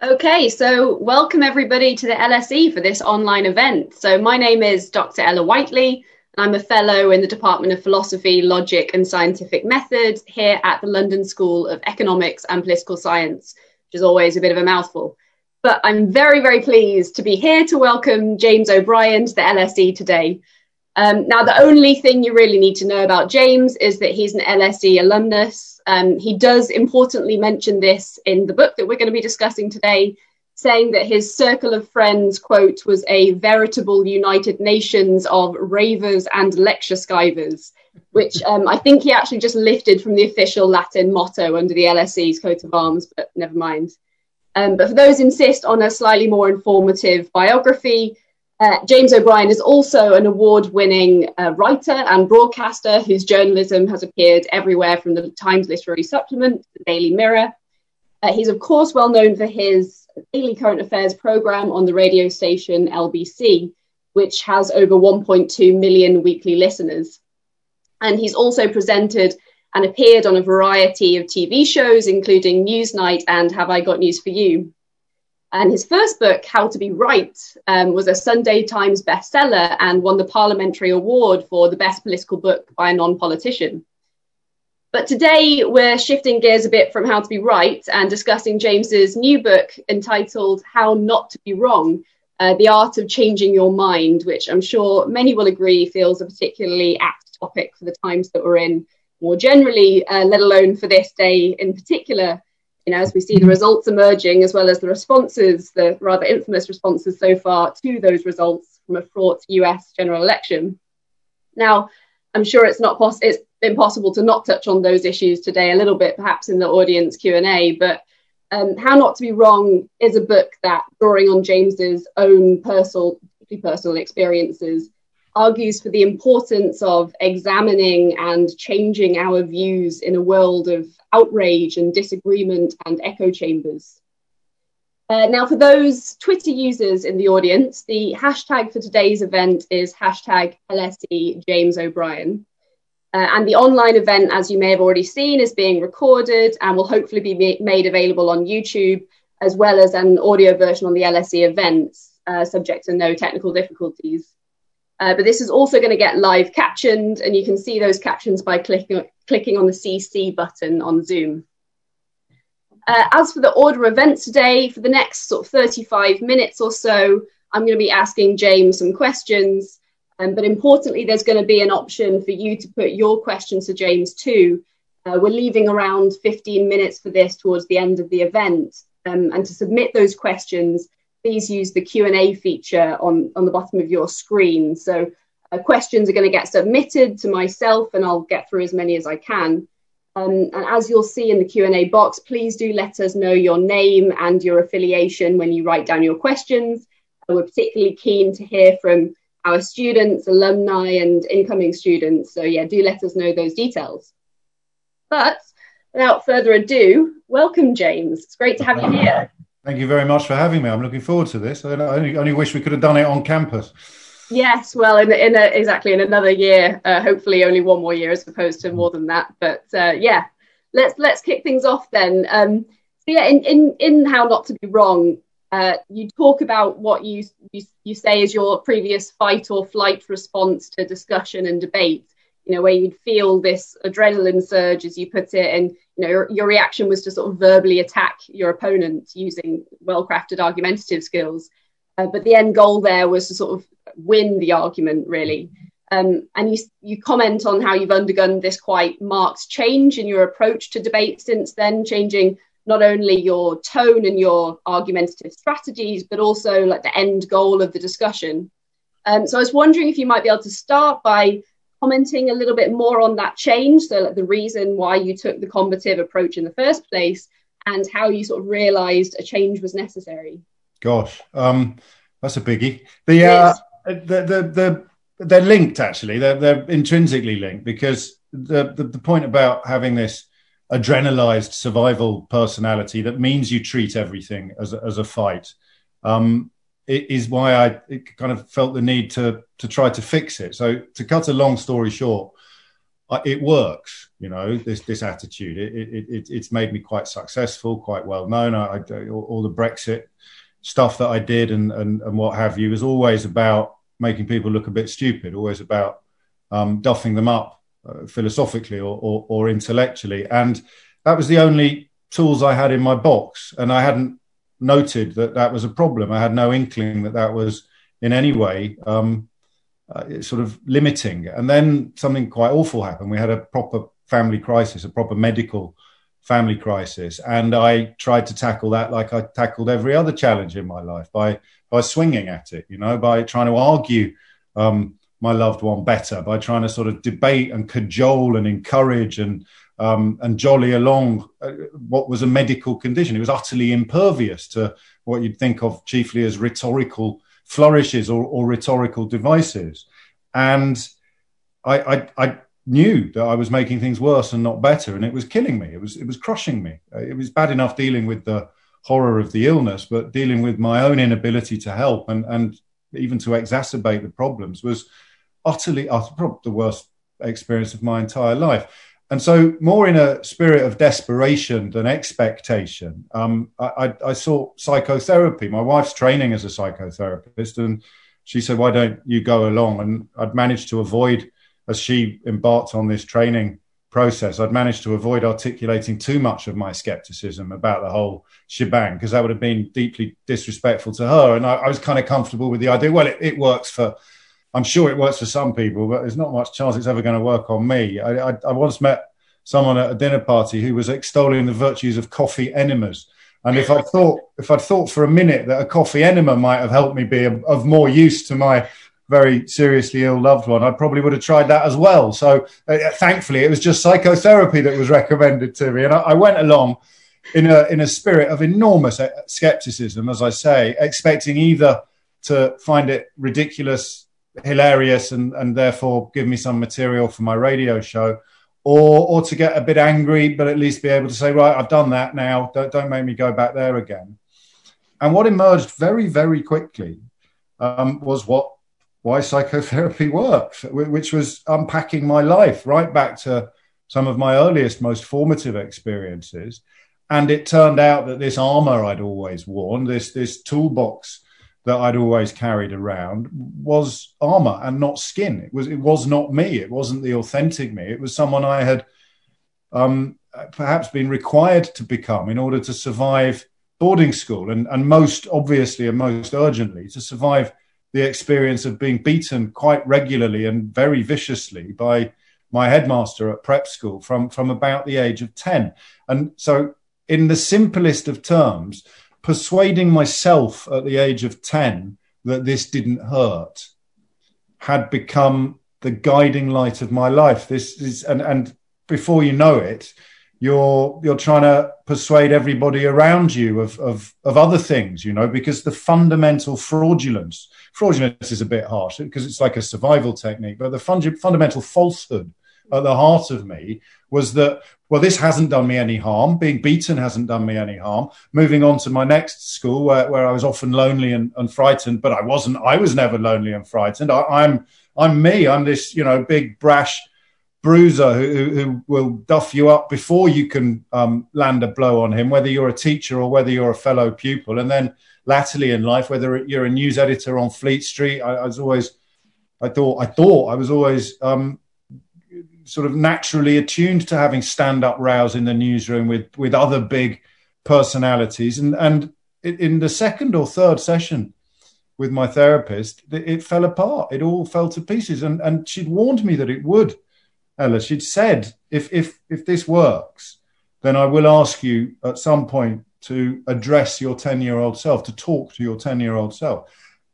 Okay, so welcome everybody to the LSE for this online event. So my name is Dr. Ella Whiteley. And I'm a fellow in the Department of Philosophy, Logic and Scientific Method here at the London School of Economics and Political Science, which is always a bit of a mouthful. But I'm very, very pleased to be here to welcome James O'Brien to the LSE today. Um, now, the only thing you really need to know about James is that he's an LSE alumnus um, he does importantly mention this in the book that we're going to be discussing today, saying that his circle of friends, quote, was a veritable United Nations of ravers and lecture skivers, which um, I think he actually just lifted from the official Latin motto under the LSE's coat of arms, but never mind. Um, but for those insist on a slightly more informative biography, uh, James O'Brien is also an award winning uh, writer and broadcaster whose journalism has appeared everywhere from the Times Literary Supplement to the Daily Mirror. Uh, he's, of course, well known for his daily current affairs program on the radio station LBC, which has over 1.2 million weekly listeners. And he's also presented and appeared on a variety of TV shows, including Newsnight and Have I Got News for You? And his first book, How to Be Right, um, was a Sunday Times bestseller and won the Parliamentary Award for the best political book by a non politician. But today we're shifting gears a bit from How to Be Right and discussing James's new book entitled How Not to Be Wrong uh, The Art of Changing Your Mind, which I'm sure many will agree feels a particularly apt topic for the times that we're in more generally, uh, let alone for this day in particular you know, as we see the results emerging, as well as the responses, the rather infamous responses so far to those results from a fraught US general election. Now, I'm sure it's not poss- it's impossible to not touch on those issues today a little bit, perhaps in the audience Q and A. But um, How Not to Be Wrong is a book that, drawing on James's own personal, personal experiences, argues for the importance of examining and changing our views in a world of outrage and disagreement and echo chambers. Uh, now, for those Twitter users in the audience, the hashtag for today's event is hashtag LSE James O'Brien. Uh, and the online event, as you may have already seen, is being recorded and will hopefully be ma- made available on YouTube, as well as an audio version on the LSE events, uh, subject to no technical difficulties. Uh, but this is also going to get live captioned, and you can see those captions by clicking, clicking on the CC button on Zoom. Uh, as for the order events today, for the next sort of 35 minutes or so, I'm going to be asking James some questions. Um, but importantly, there's going to be an option for you to put your questions to James too. Uh, we're leaving around 15 minutes for this towards the end of the event. Um, and to submit those questions, please use the Q&A feature on, on the bottom of your screen. So uh, questions are going to get submitted to myself and I'll get through as many as I can. Um, and as you'll see in the Q&A box, please do let us know your name and your affiliation when you write down your questions. Uh, we're particularly keen to hear from our students, alumni and incoming students. So yeah, do let us know those details. But without further ado, welcome James. It's great to have you here. Thank you very much for having me. I'm looking forward to this. I only, only wish we could have done it on campus. Yes, well, in, in a, exactly in another year, uh, hopefully only one more year as opposed to more than that. But uh, yeah, let's let's kick things off then. Um, so yeah, in, in in how not to be wrong, uh, you talk about what you, you you say is your previous fight or flight response to discussion and debate. You know, where you'd feel this adrenaline surge, as you put it, and you know your, your reaction was to sort of verbally attack your opponent using well-crafted argumentative skills. Uh, but the end goal there was to sort of win the argument, really. Um, and you, you comment on how you've undergone this quite marked change in your approach to debate since then, changing not only your tone and your argumentative strategies, but also like the end goal of the discussion. Um, so I was wondering if you might be able to start by commenting a little bit more on that change, so like the reason why you took the combative approach in the first place, and how you sort of realised a change was necessary. Gosh, um, that's a biggie. The, uh, the, the the they're linked actually. They're they're intrinsically linked because the, the the point about having this adrenalized survival personality that means you treat everything as a, as a fight um, is why I kind of felt the need to to try to fix it. So to cut a long story short, it works. You know, this this attitude. It, it, it it's made me quite successful, quite well known. I, I all, the Brexit stuff that I did and, and and what have you is always about making people look a bit stupid. Always about um, duffing them up uh, philosophically or, or, or intellectually, and that was the only tools I had in my box, and I hadn't noted that that was a problem. I had no inkling that that was in any way um, uh, sort of limiting. And then something quite awful happened. We had a proper family crisis, a proper medical family crisis, and I tried to tackle that like I tackled every other challenge in my life by by swinging at it, you know, by trying to argue um, my loved one better, by trying to sort of debate and cajole and encourage and um, and jolly along uh, what was a medical condition. It was utterly impervious to what you'd think of chiefly as rhetorical flourishes or, or rhetorical devices. And I, I, I, knew that I was making things worse and not better, and it was killing me. It was it was crushing me. It was bad enough dealing with the horror of the illness, but dealing with my own inability to help and and even to exacerbate the problems was utterly, utterly the worst experience of my entire life. And so, more in a spirit of desperation than expectation, um, I, I, saw psychotherapy. My wife's training as a psychotherapist, and she said, "Why don't you go along?" And I'd managed to avoid, as she embarked on this training process, I'd managed to avoid articulating too much of my skepticism about the whole shebang because that would have been deeply disrespectful to her. And I, I was kind of comfortable with the idea. Well, it, it works for I'm sure it works for some people, but there's not much chance it's ever going to work on me. I, I, I, once met someone at a dinner party who was extolling the virtues of coffee enemas. And if I thought, if I'd thought for a minute that a coffee enema might have helped me be of, more use to my very seriously ill loved one, I probably would have tried that as well. So uh, thankfully, it was just psychotherapy that was recommended to me, and I, I went along in a in a spirit of enormous uh, skepticism, as I say, expecting either to find it ridiculous hilarious and, and therefore give me some material for my radio show. Or or to get a bit angry but at least be able to say right i've done that now. Don't, don't make me go back there again. And what emerged very very quickly um, was what why psychotherapy works which was unpacking my life right back to some of my earliest most formative experiences. And it turned out that this armor i'd always worn this this toolbox that I'd always carried around was armor and not skin. It was it was not me. It wasn't the authentic me. It was someone I had um, perhaps been required to become in order to survive boarding school and, and most obviously and most urgently to survive the experience of being beaten quite regularly and very viciously by my headmaster at prep school from, from about the age of 10. And so, in the simplest of terms, persuading myself at the age of 10 that this didn't hurt had become the guiding light of my life. This is, and, and before you know it, you're you're trying to persuade everybody around you of, of of other things, you know, because the fundamental fraudulence, fraudulence is a bit harsh because it's like a survival technique, but the fund, fundamental falsehood at the heart of me was that well, this hasn't done me any harm. Being beaten hasn't done me any harm. Moving on to my next school, where, where I was often lonely and, and frightened, but I wasn't. I was never lonely and frightened. I, I'm I'm me. I'm this you know big brash bruiser who, who will duff you up before you can um, land a blow on him, whether you're a teacher or whether you're a fellow pupil. And then latterly in life, whether you're a news editor on Fleet Street, I, I was always, I thought, I thought I was always um, sort of naturally attuned to having stand up rows in the newsroom with with other big personalities. And and in the second or third session with my therapist it fell apart. It all fell to pieces. And and she'd warned me that it would ella. She'd said if if if this works then i will ask you at some point to address your 10 year old self to talk to your 10 year old self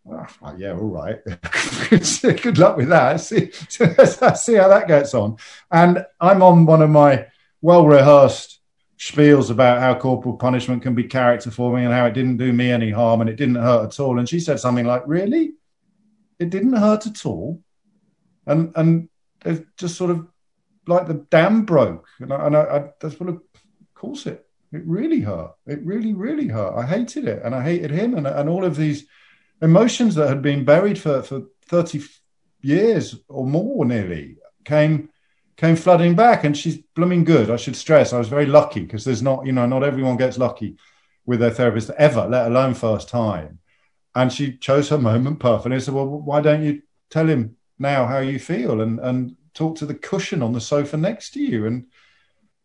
Oh, yeah, all right. Good luck with that. See, see how that gets on. And I'm on one of my well rehearsed spiels about how corporal punishment can be character forming and how it didn't do me any harm and it didn't hurt at all. And she said something like, "Really, it didn't hurt at all," and and they've just sort of like the dam broke, and I, and I, I that's what of course it it really hurt. It really really hurt. I hated it, and I hated him, and and all of these emotions that had been buried for, for 30 years or more nearly came came flooding back, and she's blooming good. I should stress I was very lucky because there's not, you know, not everyone gets lucky with their therapist ever, let alone first time. And she chose her moment perfectly. I said, "Well, why don't you tell him now how you feel and and talk to the cushion on the sofa next to you?" And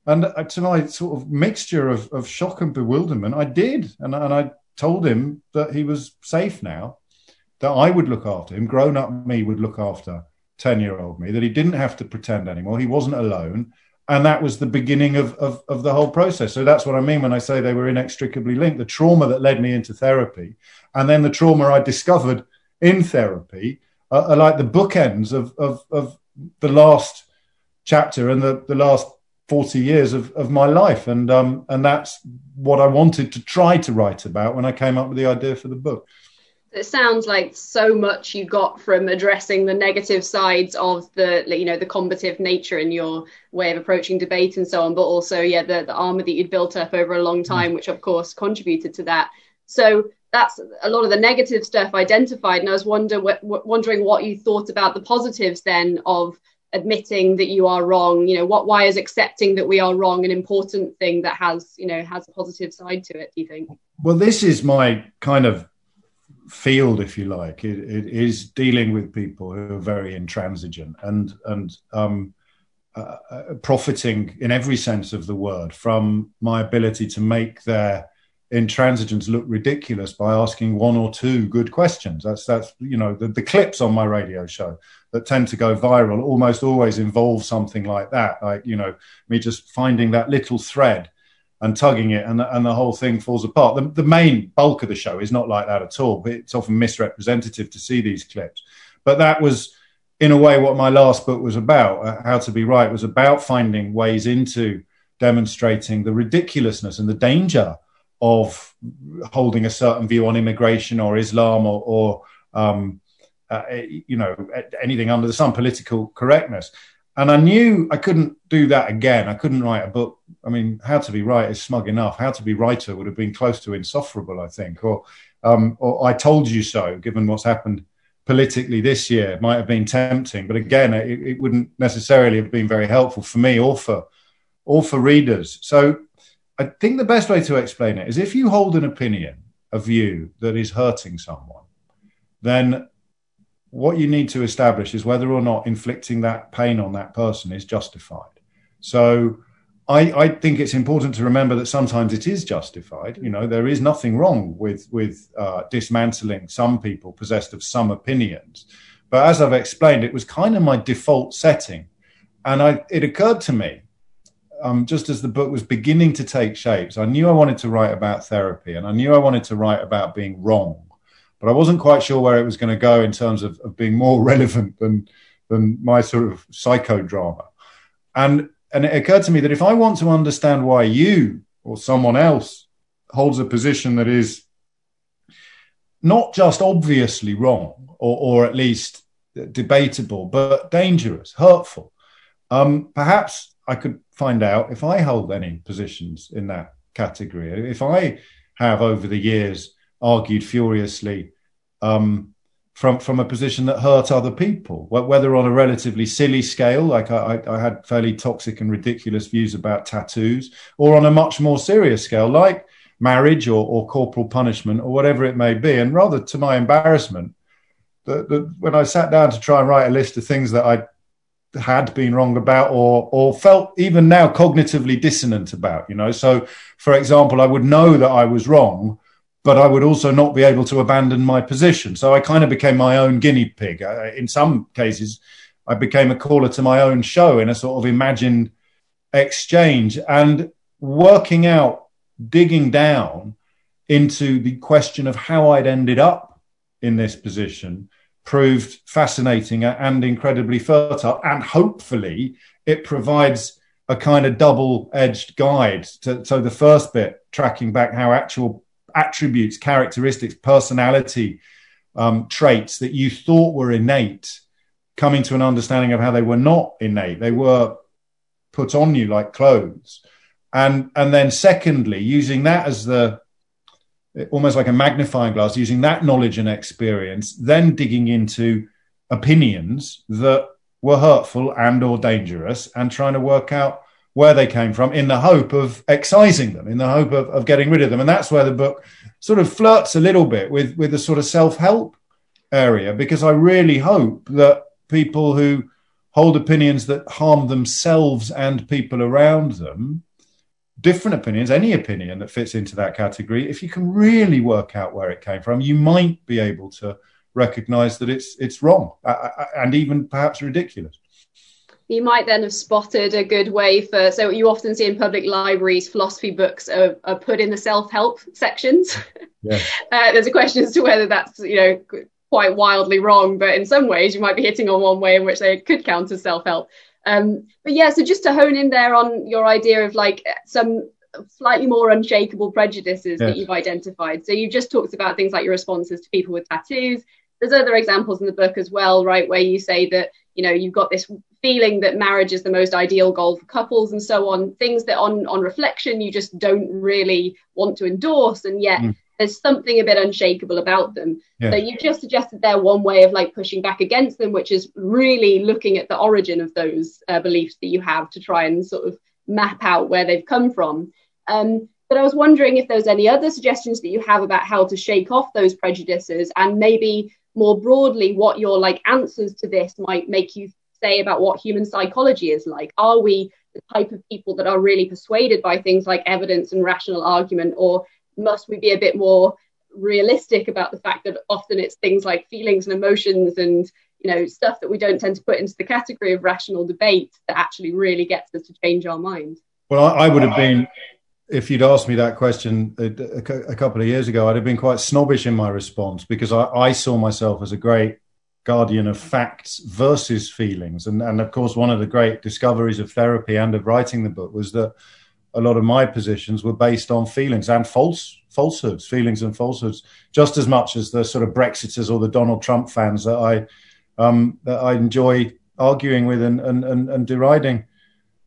and uh, to my sort of mixture of, of shock and bewilderment, I did, and and I told him that he was safe now, that I would look after him, grown up me would look after 10 year old me, that he didn't have to pretend anymore. He wasn't alone. And that was the beginning of, of, of, the whole process. So that's what I mean when I say they were inextricably linked. The trauma that led me into therapy and then the trauma I discovered in therapy are, are like the bookends of, of, of the last chapter and the, the last 40 years of, of my life. And, um, and that's what I wanted to try to write about when I came up with the idea for the book. It sounds like so much you got from addressing the negative sides of the, you know, the combative nature in your way of approaching debate and so on, but also, yeah, the, the armor that you'd built up over a long mm. time, mm. which of course contributed to that. So that's a lot of the negative stuff identified. And I was wonder, wondering what you thought about the positives then of admitting that you are wrong you know what why is accepting that we are wrong an important thing that has you know has a positive side to it do you think? Well this is my kind of field if you like. It, it is dealing with people who are very intransigent and and um, uh, uh profiting in every sense of the word from my ability to make their intransigence look ridiculous by asking one or two good questions. That's that's you know the, the clips on my radio show that tend to go viral almost always involve something like that, like you know me just finding that little thread and tugging it, and and the whole thing falls apart. The, the main bulk of the show is not like that at all, but it's often misrepresentative to see these clips. But that was in a way what my last book was about. Uh, How to Be Right was about finding ways into demonstrating the ridiculousness and the danger of holding a certain view on immigration or Islam or, or um, uh, you know, anything under the sun, political correctness. And I knew I couldn't do that again. I couldn't write a book. I mean, How to Be Right is smug enough. How to Be Righter would have been close to insufferable, I think. Or, um, or I Told You So, given what's happened politically this year, might have been tempting. But again, it, it wouldn't necessarily have been very helpful for me or for, or for readers. So I think the best way to explain it is if you hold an opinion, a view that is hurting someone, then what you need to establish is whether or not inflicting that pain on that person is justified. So I, I, think it's important to remember that sometimes it is justified. You know, there is nothing wrong with with uh, dismantling some people possessed of some opinions. But as I've explained, it was kind of my default setting, and I, it occurred to me um, just as the book was beginning to take shape, so I knew I wanted to write about therapy and I knew I wanted to write about being wrong, but I wasn't quite sure where it was going to go in terms of, of being more relevant than than my sort of psychodrama. And and it occurred to me that if I want to understand why you or someone else holds a position that is not just obviously wrong or, or at least debatable, but dangerous, hurtful, um, perhaps I could find out if I hold any positions in that category. If I have over the years argued furiously um, from from a position that hurt other people, whether on a relatively silly scale, like I, I, had fairly toxic and ridiculous views about tattoos, or on a much more serious scale, like marriage or, or corporal punishment or whatever it may be. And rather to my embarrassment, the, the, when I sat down to try and write a list of things that I had been wrong about or or felt even now cognitively dissonant about you know? So for example i would know that i was wrong but i would also not be able to abandon my position. So i kind of became my own guinea pig. In some cases i became a caller to my own show in a sort of imagined exchange. And working out digging down into the question of how i'd ended up in this position proved fascinating and incredibly fertile. And hopefully, it provides a kind of double edged guide. To, so, the first bit, tracking back how actual attributes, characteristics, personality um, traits that you thought were innate, coming to an understanding of how they were not innate. They were put on you like clothes. And, and then, secondly, using that as the almost like a magnifying glass, using that knowledge and experience, then digging into opinions that were hurtful and or dangerous and trying to work out where they came from in the hope of excising them, in the hope of, of getting rid of them. And that's where the book sort of flirts a little bit with, with the sort of self help area, because I really hope that people who hold opinions that harm themselves and people around them, different opinions, any opinion that fits into that category, if you can really work out where it came from, you might be able to recognize that it's it's wrong and even perhaps ridiculous. You might then have spotted a good way for so you often see in public libraries philosophy books are, are put in the self-help sections. Yeah. uh, there's a question as to whether that's you know quite wildly wrong but in some ways you might be hitting on one way in which they could count as self-help um, but yeah so just to hone in there on your idea of like some slightly more unshakable prejudices that you've identified. So you've just talked about things like your responses to people with tattoos. There's other examples in the book as well right where you say that you know you've got this feeling that marriage is the most ideal goal for couples and so on. Things that on on reflection you just don't really want to endorse and yet mm. There's something a bit unshakable about them yeah. so you just suggested there one way of like pushing back against them which is really looking at the origin of those uh, beliefs that you have to try and sort of map out where they've come from um, but I was wondering if there's any other suggestions that you have about how to shake off those prejudices and maybe more broadly what your like answers to this might make you say about what human psychology is like? Are we the type of people that are really persuaded by things like evidence and rational argument, or must we be a bit more realistic about the fact that often it's things like feelings and emotions and you know stuff that we don't tend to put into the category of rational debate that actually really gets us to change our mind? Well, I, I would have been if you'd asked me that question a, a, couple of years ago, I'd have been quite snobbish in my response because I, I saw myself as a great guardian of facts versus feelings. And, and of course, one of the great discoveries of therapy and of writing the book was that a lot of my positions were based on feelings and false falsehoods, feelings and falsehoods, just as much as the sort of Brexiters or the Donald Trump fans that I um, that I enjoy arguing with and, and, and, and deriding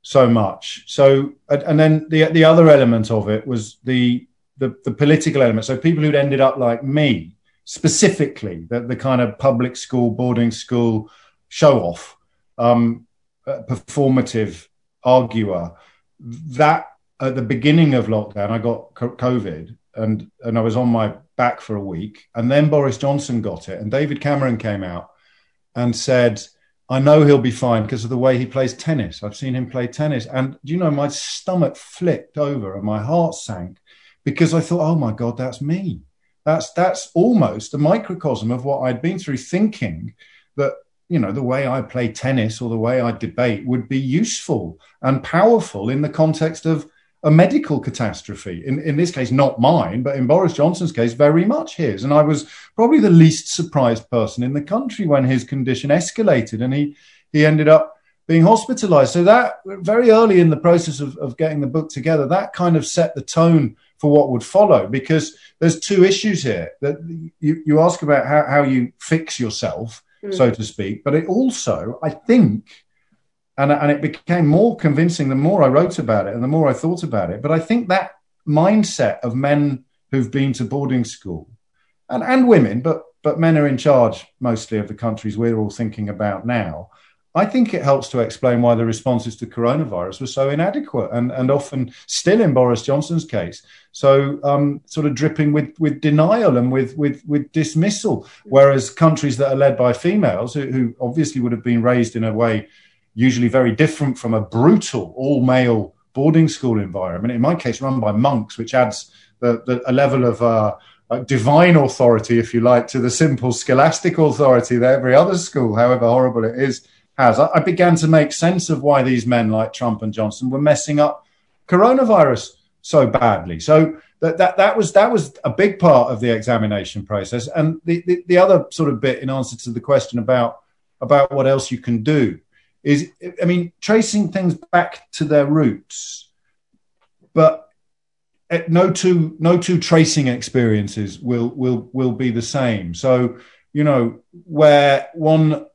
so much. So, and then the the other element of it was the the, the political element. So people who'd ended up like me, specifically the, the kind of public school, boarding school show off, um, performative arguer. That at the beginning of lockdown, I got COVID and and I was on my back for a week, and then Boris Johnson got it, and David Cameron came out and said I know he'll be fine because of the way he plays tennis. I've seen him play tennis. And you know, my stomach flipped over and my heart sank because I thought, oh my God, that's me. That's that's almost a microcosm of what I'd been through, thinking that, you know, the way I play tennis or the way I debate would be useful and powerful in the context of a medical catastrophe. In, in this case, not mine, but in Boris Johnson's case, very much his. And I was probably the least surprised person in the country when his condition escalated and he, he ended up being hospitalized. So that very early in the process of, of getting the book together, that kind of set the tone for what would follow because there's two issues here that you, you ask about how, how you fix yourself, mm. so to speak, but it also, I think, and, and it became more convincing the more I wrote about it and the more I thought about it. But I think that mindset of men who've been to boarding school and, and women, but but men are in charge mostly of the countries we're all thinking about now. I think it helps to explain why the responses to coronavirus were so inadequate and, and often still in Boris Johnson's case, so um, sort of dripping with, with denial and with, with, with dismissal. Whereas countries that are led by females, who, who obviously would have been raised in a way usually very different from a brutal all male boarding school environment. In my case, run by monks, which adds the, the, a level of uh, divine authority, if you like, to the simple scholastic authority that every other school, however horrible it is, has. I, I began to make sense of why these men like Trump and Johnson were messing up coronavirus so badly. So that, that, that was that was a big part of the examination process. And the, the, the other sort of bit in answer to the question about about what else you can do is I mean, tracing things back to their roots, but eh, no two no two tracing experiences will will will be the same. So you know where one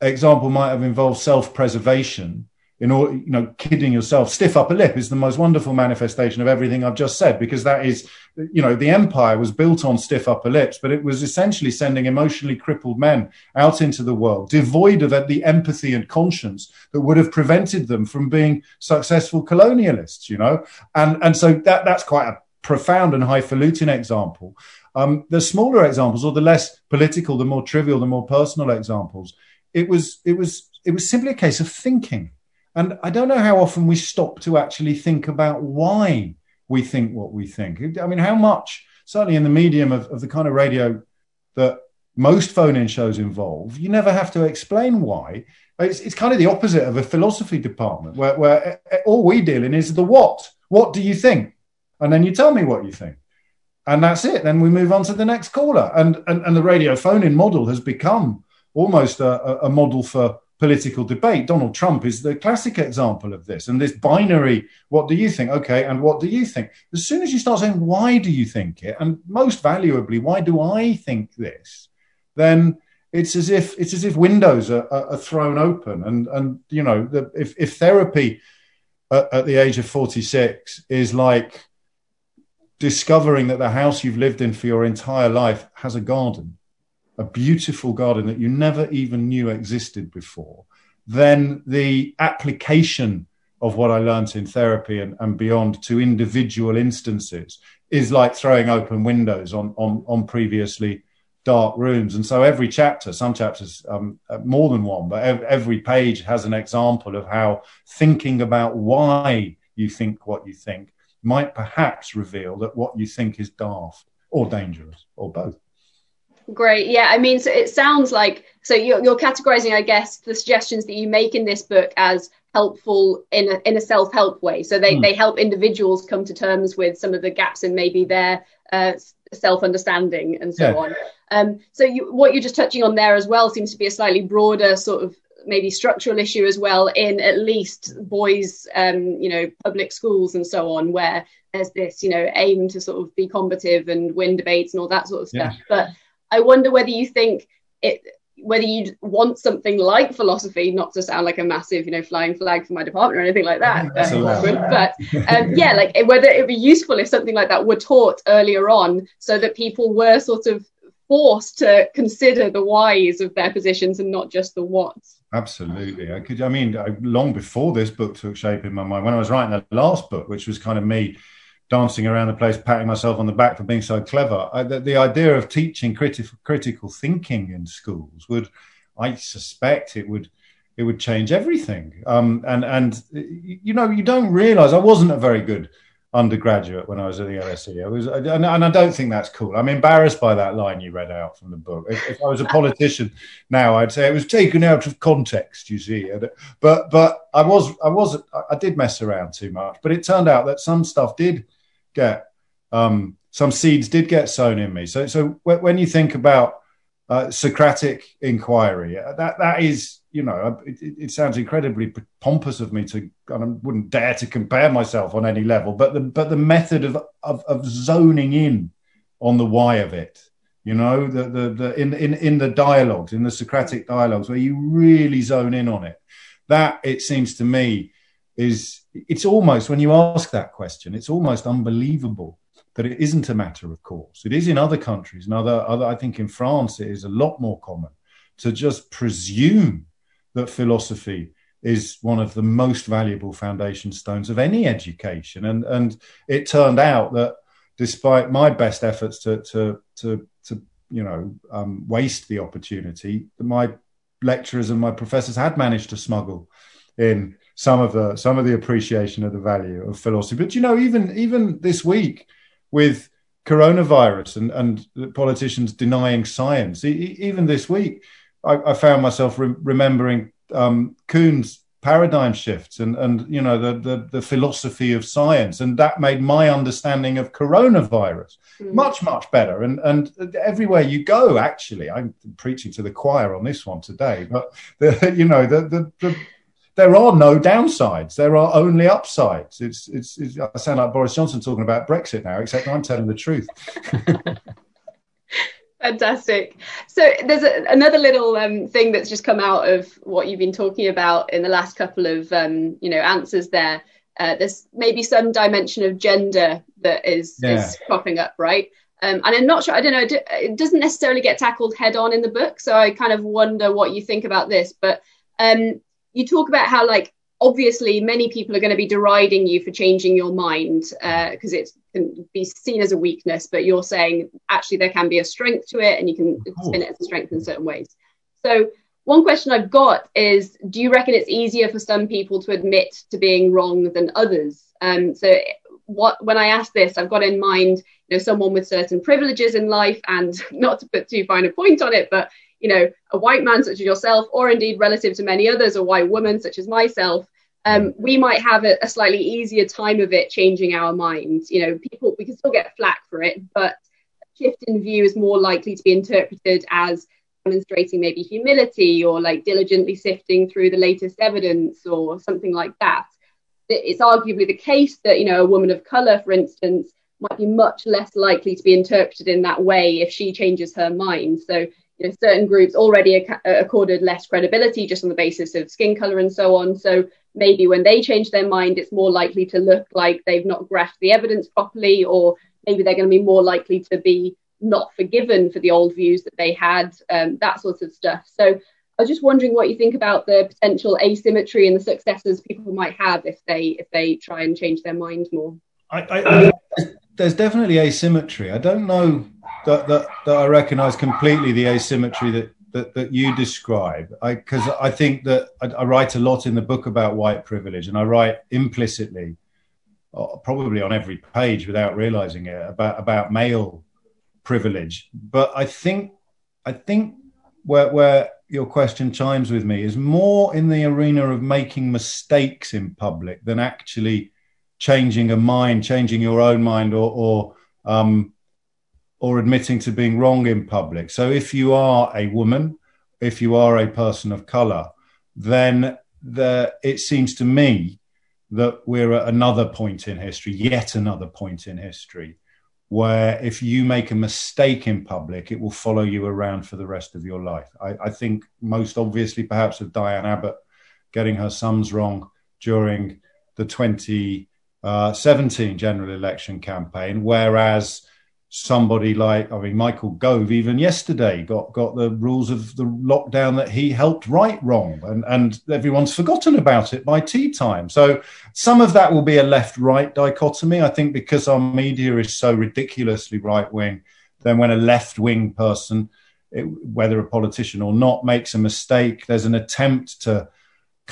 example might have involved self preservation, in all, you know, kidding yourself. Stiff upper lip is the most wonderful manifestation of everything I've just said, because that is, you know, the empire was built on stiff upper lips, but it was essentially sending emotionally crippled men out into the world, devoid of the empathy and conscience that would have prevented them from being successful colonialists, you know? And, and so that, that's quite a profound and highfalutin example. Um, the smaller examples, or the less political, the more trivial, the more personal examples, it was, it was, it was simply a case of thinking and I don't know how often we stop to actually think about why we think what we think. I mean, how much, certainly in the medium of, of the kind of radio that most phone in shows involve, you never have to explain why. It's, it's kind of the opposite of a philosophy department where, where eh, eh, all we deal in is the what. What do you think? And then you tell me what you think. And that's it. Then we move on to the next caller. And, and, and the radio phone in model has become almost a, a model for political debate. Donald Trump is the classic example of this. And this binary, what do you think? Okay, and what do you think? As soon as you start saying, why do you think it? And most valuably, why do I think this? Then it's as if it's as if windows are, are, are thrown open. And and you know, the, if if therapy at, at the age of 46 is like discovering that the house you've lived in for your entire life has a garden a beautiful garden that you never even knew existed before, then the application of what I learned in therapy and, and beyond to individual instances is like throwing open windows on, on, on previously dark rooms. And so every chapter, some chapters, um, uh, more than one, but every page has an example of how thinking about why you think what you think might perhaps reveal that what you think is daft or dangerous or both. Great. Yeah. I mean, so it sounds like so you're, you're categorizing, I guess, the suggestions that you make in this book as helpful in a, in a self help way. So they, mm. they help individuals come to terms with some of the gaps in maybe their uh, self understanding and so yeah. on. Um, so you, what you're just touching on there as well seems to be a slightly broader sort of maybe structural issue as well in at least boys, um, you know, public schools and so on, where there's this, you know, aim to sort of be combative and win debates and all that sort of stuff. Yeah. But I wonder whether you think it whether you'd want something like philosophy, not to sound like a massive, you know, flying flag for my department or anything like that. Uh, but um, yeah, like whether it would be useful if something like that were taught earlier on so that people were sort of forced to consider the whys of their positions and not just the whats. Absolutely. I could, I mean, long before this book took shape in my mind, when I was writing the last book, which was kind of me dancing around the place, patting myself on the back for being so clever. I, the, the, idea of teaching critical critical thinking in schools would, I suspect, it would it would change everything. Um, and and you know, you don't realise I wasn't a very good undergraduate when I was at the LSE. I was, and, and, I don't think that's cool. I'm embarrassed by that line you read out from the book. If, if, I was a politician now, I'd say it was taken out of context. You see, but but I was I was I did mess around too much. But it turned out that some stuff did get um, some seeds did get sown in me. So, so when you think about uh, Socratic inquiry, uh, that that is, you know, it, it, sounds incredibly pompous of me to, I wouldn't dare to compare myself on any level, but the but the method of of, of zoning in on the why of it, you know, the the the in in in the dialogues, in the Socratic dialogues, where you really zone in on it. That it seems to me is it's almost when you ask that question, it's almost unbelievable that it isn't a matter of course. It is in other countries, and other, other I think in France it is a lot more common to just presume that philosophy is one of the most valuable foundation stones of any education. And and it turned out that despite my best efforts to to to, to you know um, waste the opportunity, my lecturers and my professors had managed to smuggle in some of the some of the appreciation of the value of philosophy. But you know, even even this week with coronavirus and and politicians denying science, even this week, I, I found myself re- remembering um, Kuhn's paradigm shifts and and you know the, the, the philosophy of science and that made my understanding of coronavirus mm. much much better and and everywhere you go actually i'm preaching to the choir on this one today but the, you know the, the, the there are no downsides. There are only upsides. It's, it's, it's, I sound like Boris Johnson talking about Brexit now, except I'm telling the truth. Fantastic. So there's a, another little um, thing that's just come out of what you've been talking about in the last couple of um, you know answers there. Uh, there's maybe some dimension of gender that is, yeah. is cropping up, right? Um, and I'm not sure. I don't know. It doesn't necessarily get tackled head on in the book, so I kind of wonder what you think about this. But um, you talk about how like obviously many people are going to be deriding you for changing your mind because uh, it can be seen as a weakness but you're saying actually there can be a strength to it and you can spin it as a strength in certain ways. So one question i've got is do you reckon it's easier for some people to admit to being wrong than others? Um, so what when i ask this i've got in mind you know someone with certain privileges in life and not to put too fine a point on it but you know, a white man such as yourself, or indeed relative to many others, a white woman such as myself, um, we might have a, a, slightly easier time of it changing our minds. You know, people we can still get flack for it, but a shift in view is more likely to be interpreted as demonstrating maybe humility or like diligently sifting through the latest evidence or something like that. It's arguably the case that you know a woman of color, for instance, might be much less likely to be interpreted in that way if she changes her mind. So you know, certain groups already accorded less credibility just on the basis of skin color and so on. So maybe when they change their mind, it's more likely to look like they've not grasped the evidence properly, or maybe they're going to be more likely to be not forgiven for the old views that they had, um, that sort of stuff. So I was just wondering what you think about the potential asymmetry and the successes people might have if they if they try and change their mind more. I, I, there's definitely asymmetry. I don't know that, that, that I recognise completely the asymmetry that that, that you describe. Because I, I, think that I, I, write a lot in the book about white privilege, and I write implicitly, uh, probably on every page without realising it, about about male privilege. But I think I think where where your question chimes with me is more in the arena of making mistakes in public than actually changing a mind, changing your own mind, or or um, or admitting to being wrong in public. So if you are a woman, if you are a person of color, then the, it seems to me that we're at another point in history, yet another point in history, where if you make a mistake in public, it will follow you around for the rest of your life. I, I think most obviously, perhaps, of Diane Abbott getting her sums wrong during the 20 uh, 17 general election campaign, whereas somebody like I mean Michael Gove even yesterday got got the rules of the lockdown that he helped write wrong and and everyone's forgotten about it by tea time. So some of that will be a left right dichotomy I think because our media is so ridiculously right wing then when a left wing person it, whether a politician or not makes a mistake there's an attempt to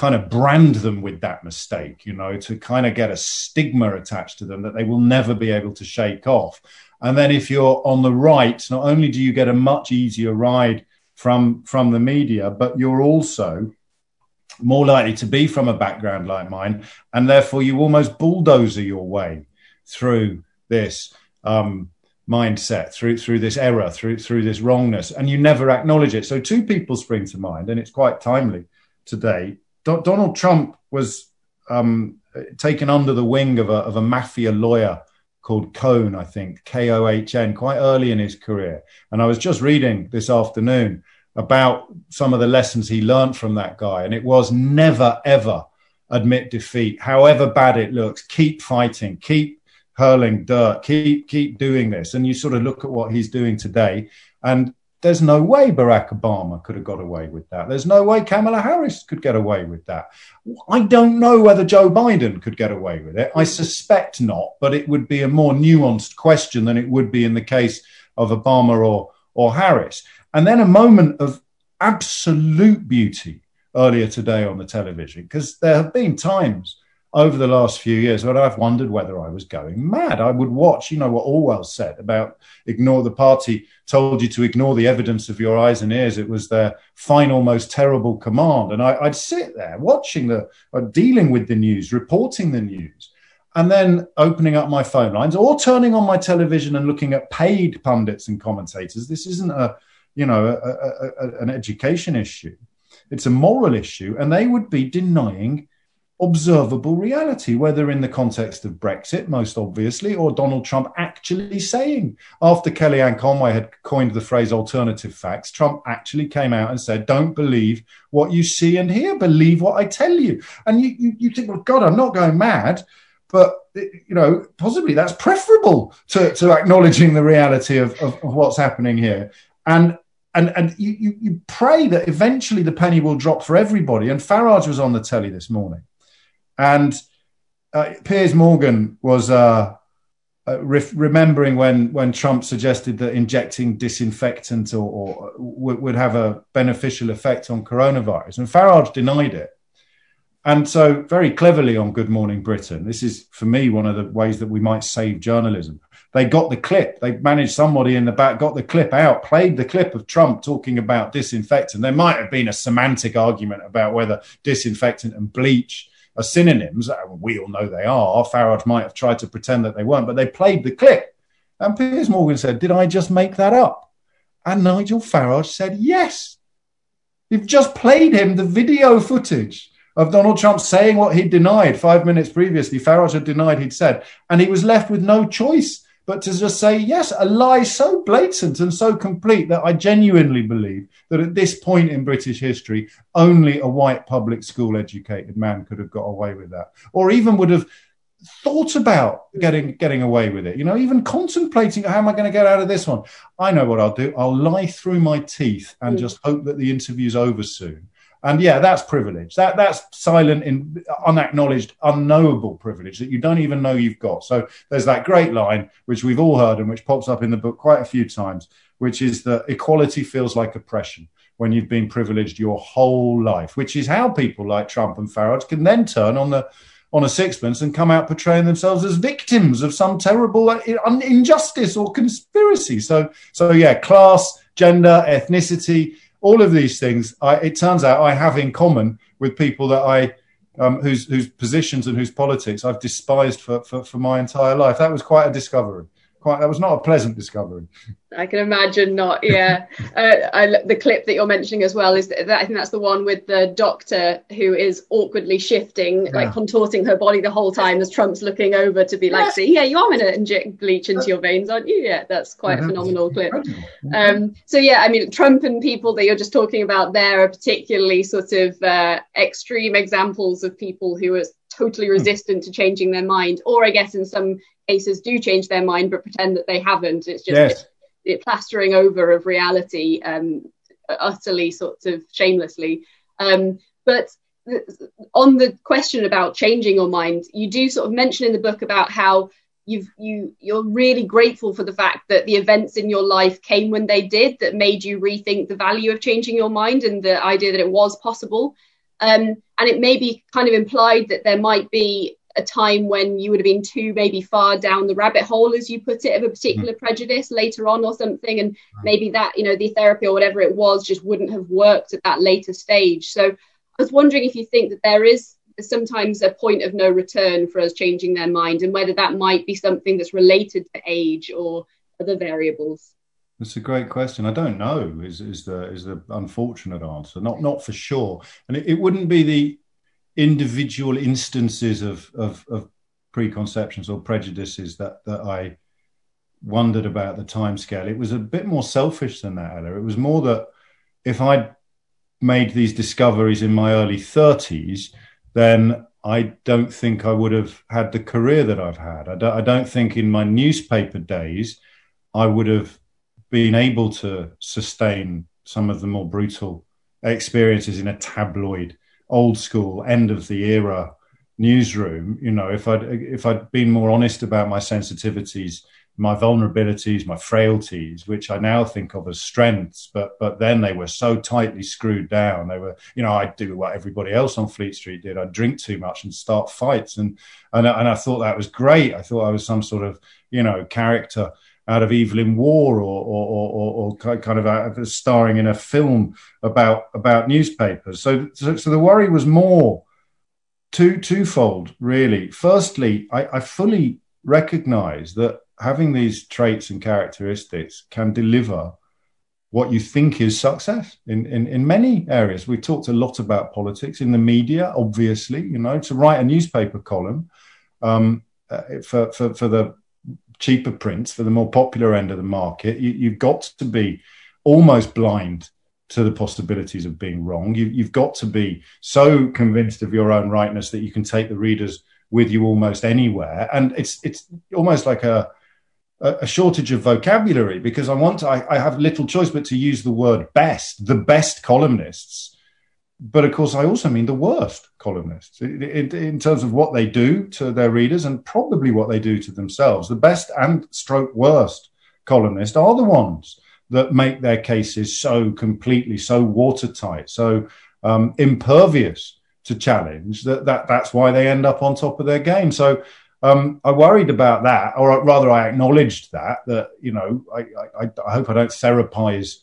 kind of brand them with that mistake, you know, to kind of get a stigma attached to them that they will never be able to shake off. And then if you're on the right, not only do you get a much easier ride from from the media, but you're also more likely to be from a background like mine, and therefore you almost bulldozer your way through this um, mindset, through through this error, through through this wrongness, and you never acknowledge it. So two people spring to mind, and it's quite timely today. Do- Donald Trump was um, taken under the wing of a, of a mafia lawyer called Cohn, I think, K O H N, quite early in his career. And I was just reading this afternoon about some of the lessons he learned from that guy. And it was never, ever admit defeat, however bad it looks. Keep fighting, keep hurling dirt, keep keep doing this. And you sort of look at what he's doing today. And there's no way Barack Obama could have got away with that. There's no way Kamala Harris could get away with that. I don't know whether Joe Biden could get away with it. I suspect not, but it would be a more nuanced question than it would be in the case of Obama or, or Harris. And then a moment of absolute beauty earlier today on the television, because there have been times over the last few years when I've wondered whether I was going mad. I would watch, you know, what Orwell said about ignore the party told you to ignore the evidence of your eyes and ears. It was their final, most terrible command. And I, would sit there watching the, uh, dealing with the news, reporting the news, and then opening up my phone lines or turning on my television and looking at paid pundits and commentators. This isn't a, you know, a, a, an education issue. It's a moral issue. And they would be denying observable reality, whether in the context of Brexit, most obviously, or Donald Trump actually saying, after Kellyanne Conway had coined the phrase alternative facts, Trump actually came out and said, Don't believe what you see and hear, believe what I tell you. And you, you, you think, Well, God, I'm not going mad. But you know, possibly that's preferable to, to acknowledging the reality of, of, of what's happening here. And and and you, you, you pray that eventually the penny will drop for everybody. And Farage was on the telly this morning, and uh, Piers Morgan was uh, uh, re- remembering when when Trump suggested that injecting disinfectant or, or w- would have a beneficial effect on coronavirus, and Farage denied it. And so, very cleverly on Good Morning Britain, this is for me one of the ways that we might save journalism. They got the clip. They managed somebody in the back, got the clip out, played the clip of Trump talking about disinfectant. There might have been a semantic argument about whether disinfectant and bleach are synonyms. Uh, we all know they are. Farage might have tried to pretend that they weren't, but they played the clip. And Piers Morgan said, Did I just make that up? And Nigel Farage said, Yes. You've just played him the video footage of Donald Trump saying what he'd denied five minutes previously. Farage had denied he'd said. And he was left with no choice but to just say, yes, a lie so blatant and so complete that I genuinely believe that at this point in British history, only a white public school educated man could have got away with that, or even would have thought about getting getting away with it. You know, even contemplating how am I going to get out of this one? I know what I'll do. I'll lie through my teeth and mm. just hope that the interview's over soon. And yeah, that's privilege. That that's silent, in, unacknowledged, unknowable privilege that you don't even know you've got. So there's that great line which we've all heard and which pops up in the book quite a few times, which is that equality feels like oppression when you've been privileged your whole life, which is how people like Trump and Farage can then turn on the on a sixpence and come out portraying themselves as victims of some terrible uh, injustice or conspiracy. So, so yeah, class, gender, ethnicity, all of these things, I, it turns out I have in common with people that I, um, whose whose positions and whose politics I've despised for, for, for my entire life. That was quite a discovery quite that was not a pleasant discovery i can imagine not yeah uh, I, the clip that you're mentioning as well is that i think that's the one with the doctor who is awkwardly shifting yeah. like contorting her body the whole time as trump's looking over to be like yeah. see yeah you are going to inject bleach into your veins aren't you yeah that's quite yeah, a phenomenal clip um, so yeah i mean trump and people that you're just talking about there are particularly sort of uh, extreme examples of people who are totally hmm. resistant to changing their mind or i guess in some cases do change their mind but pretend that they haven't. It's just yes. it, it plastering over of reality, um, utterly sort of shamelessly. Um, but on the question about changing your mind, you do sort of mention in the book about how you've you you're really grateful for the fact that the events in your life came when they did that made you rethink the value of changing your mind and the idea that it was possible um, and it may be kind of implied that there might be a time when you would have been too maybe far down the rabbit hole as you put it of a particular mm. prejudice later on or something and maybe that you know the therapy or whatever it was just wouldn't have worked at that later stage so i was wondering if you think that there is sometimes a point of no return for us changing their mind and whether that might be something that's related to age or other variables that's a great question. I don't know. Is is the is the unfortunate answer? Not not for sure. And it, it wouldn't be the individual instances of, of, of preconceptions or prejudices that, that I wondered about the time scale. It was a bit more selfish than that, Ella. It was more that if I'd made these discoveries in my early 30s, then I don't think I would have had the career that I've had. I don't, I don't think in my newspaper days I would have been able to sustain some of the more brutal experiences in a tabloid old school end of the era newsroom you know if i'd if i'd been more honest about my sensitivities my vulnerabilities my frailties which i now think of as strengths but but then they were so tightly screwed down. They were you know i'd do what everybody else on fleet street did. I'd drink too much and start fights. And and, and i thought that was great. I thought i was some sort of you know character out of Evelyn Waugh or, or, or, or kind of starring in a film about about newspapers. So, so, so the worry was more two twofold, really. Firstly, I, I fully recognise that having these traits and characteristics can deliver what you think is success in, in, in many areas. We've talked a lot about politics in the media, obviously, you know, to write a newspaper column um, uh, for, for, for the cheaper prints, for the more popular end of the market, you, you've got to be almost blind to the possibilities of being wrong. You, you've got to be so convinced of your own rightness that you can take the readers with you almost anywhere. And it's, it's almost like a, a shortage of vocabulary because I want to, I, I, have little choice but to use the word best, the best columnists. But of course, I also mean the worst columnists in, in, terms of what they do to their readers and probably what they do to themselves. The best and stroke worst columnists are the ones that make their cases so completely, so watertight, so um, impervious to challenge that, that that's why they end up on top of their game. So um, I worried about that, or rather, I acknowledged that. That you know, I, I, I hope I don't therapize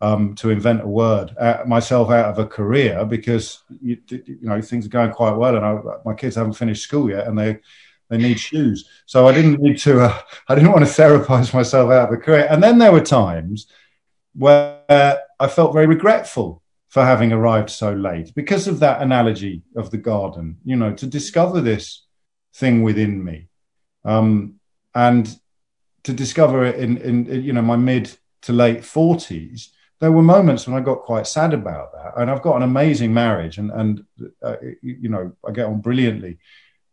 um, to invent a word uh, myself out of a career because you, you know things are going quite well, and I, my kids haven't finished school yet, and they they need shoes. So I didn't need to. Uh, I didn't want to therapize myself out of a career. And then there were times where I felt very regretful for having arrived so late because of that analogy of the garden. You know, to discover this thing within me. Um, and to discover it in, in, in, you know, my mid to late 40s, there were moments when I got quite sad about that. And I've got an amazing marriage and, and uh, you know, I get on brilliantly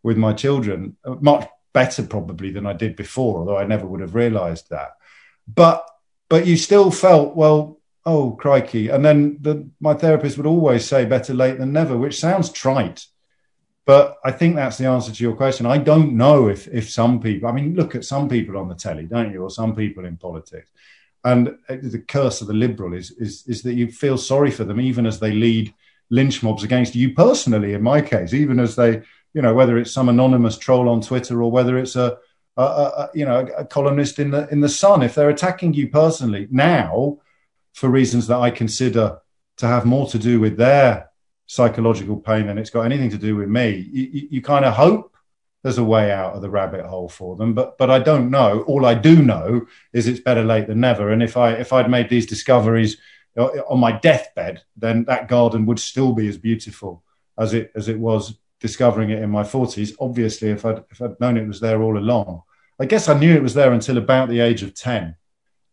with my children, much better probably than I did before, although I never would have realized that. But, but you still felt, well, oh, crikey. And then the, my therapist would always say better late than never, which sounds trite but I think that's the answer to your question. I don't know if if some people. I mean, look at some people on the telly, don't you, or some people in politics. And the curse of the liberal is is is that you feel sorry for them, even as they lead lynch mobs against you personally. In my case, even as they, you know, whether it's some anonymous troll on Twitter or whether it's a, a, a you know a columnist in the in the Sun, if they're attacking you personally now for reasons that I consider to have more to do with their psychological pain than it's got anything to do with me. You, you kind of hope there's a way out of the rabbit hole for them, but but I don't know. All I do know is it's better late than never. And if I if I'd made these discoveries uh, on my deathbed, then that garden would still be as beautiful as it as it was discovering it in my forties. Obviously, if I'd if I'd known it was there all along, I guess I knew it was there until about the age of ten,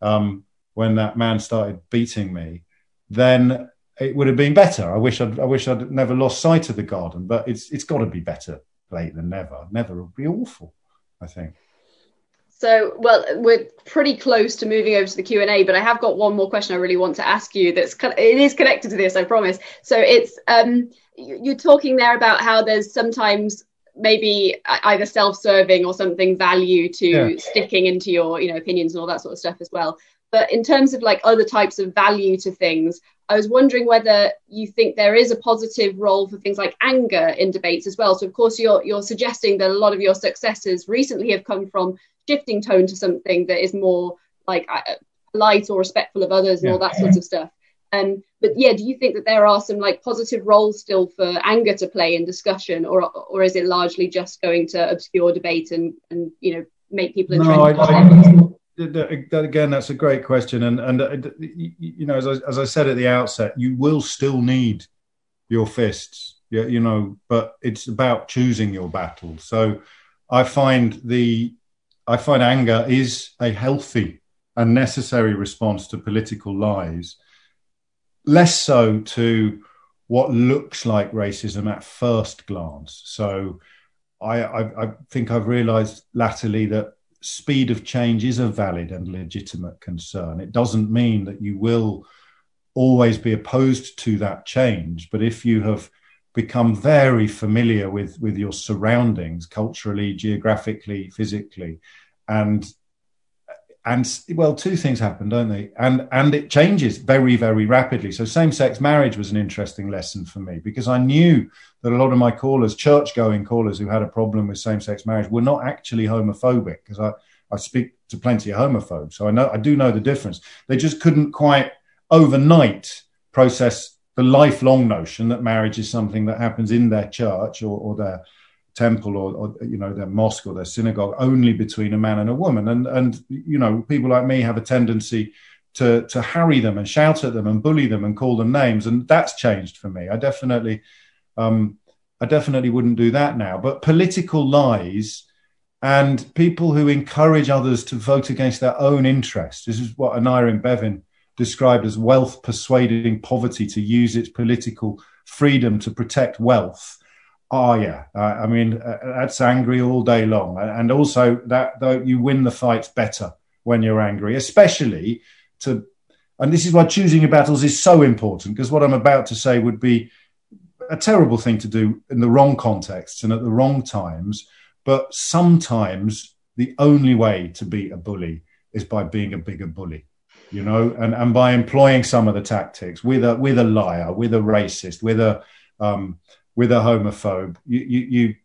um, when that man started beating me. Then it would have been better. I wish I'd, I wish I'd never lost sight of the garden, but it's it's got to be better late than never. Never would be awful. I think. So, well, we're pretty close to moving over to the Q and A, but I have got one more question I really want to ask you. That's it is connected to this, I promise. So, it's um, you're talking there about how there's sometimes maybe either self-serving or something value to yeah. sticking into your you know opinions and all that sort of stuff as well but in terms of like other types of value to things I was wondering whether you think there is a positive role for things like anger in debates as well. So, of course, you're you're suggesting that a lot of your successes recently have come from shifting tone to something that is more like uh, polite or respectful of others and yeah. all that sort of stuff. Um, but yeah, do you think that there are some like positive roles still for anger to play in discussion, or or is it largely just going to obscure debate and and you know make people no, I, I, that, again, that's a great question, and and uh, you know, as I, as I said at the outset, you will still need your fists, you, you know, but it's about choosing your battle. So, I find the I find anger is a healthy and necessary response to political lies, less so to what looks like racism at first glance. So, I, I, I think I've realised latterly that speed of change is a valid and legitimate concern. It doesn't mean that you will always be opposed to that change, but if you have become very familiar with with your surroundings culturally geographically physically and and well two things happen don't they? And and it changes very very rapidly. So same-sex marriage was an interesting lesson for me because i knew that a lot of my callers church-going callers who had a problem with same-sex marriage were not actually homophobic because i i speak to plenty of homophobes. So i know i do know the difference. They just couldn't quite overnight process the lifelong notion that marriage is something that happens in their church or, or their temple or, or, you know their mosque or their synagogue only between a man and a woman and and you know people like me have a tendency to to harry them and shout at them and bully them and call them names, and that's changed for me. I definitely, um, I definitely wouldn't do that now. But political lies and people who encourage others to vote against their own interests. This is what Aneurin Bevan described as wealth persuading poverty to use its political freedom to protect wealth. Oh yeah, uh, I mean uh, that's angry all day long, and also that though you win the fights better when you're angry, especially to. And this is why choosing your battles is so important because what I'm about to say would be a terrible thing to do in the wrong contexts and at the wrong times. But sometimes the only way to beat a bully is by being a bigger bully you know, and, and by employing some of the tactics with a with a liar, with a racist, with a um, with a homophobe, you, you, you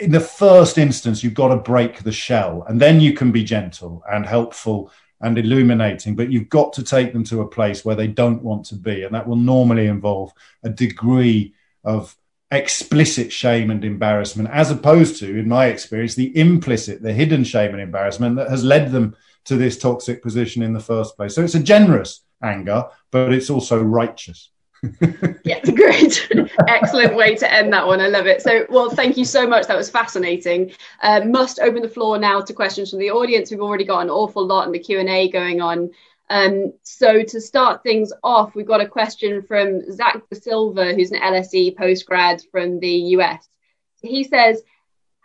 in the first instance you've got to break the shell, and then you can be gentle and helpful and illuminating, but you've got to take them to a place where they don't want to be, and that will normally involve a degree of explicit shame and embarrassment, as opposed to, in my experience, the implicit, the hidden shame and embarrassment that has led them to this toxic position in the first place. So it's a generous anger, but it's also righteous. yeah, great. Excellent way to end that one. I love it. So, well, thank you so much. That was fascinating. Uh, must open the floor now to questions from the audience. We've already got an awful lot in the Q&A going on. Um, so to start things off, we've got a question from Zach De Silva, who's an LSE postgrad from the US. He says,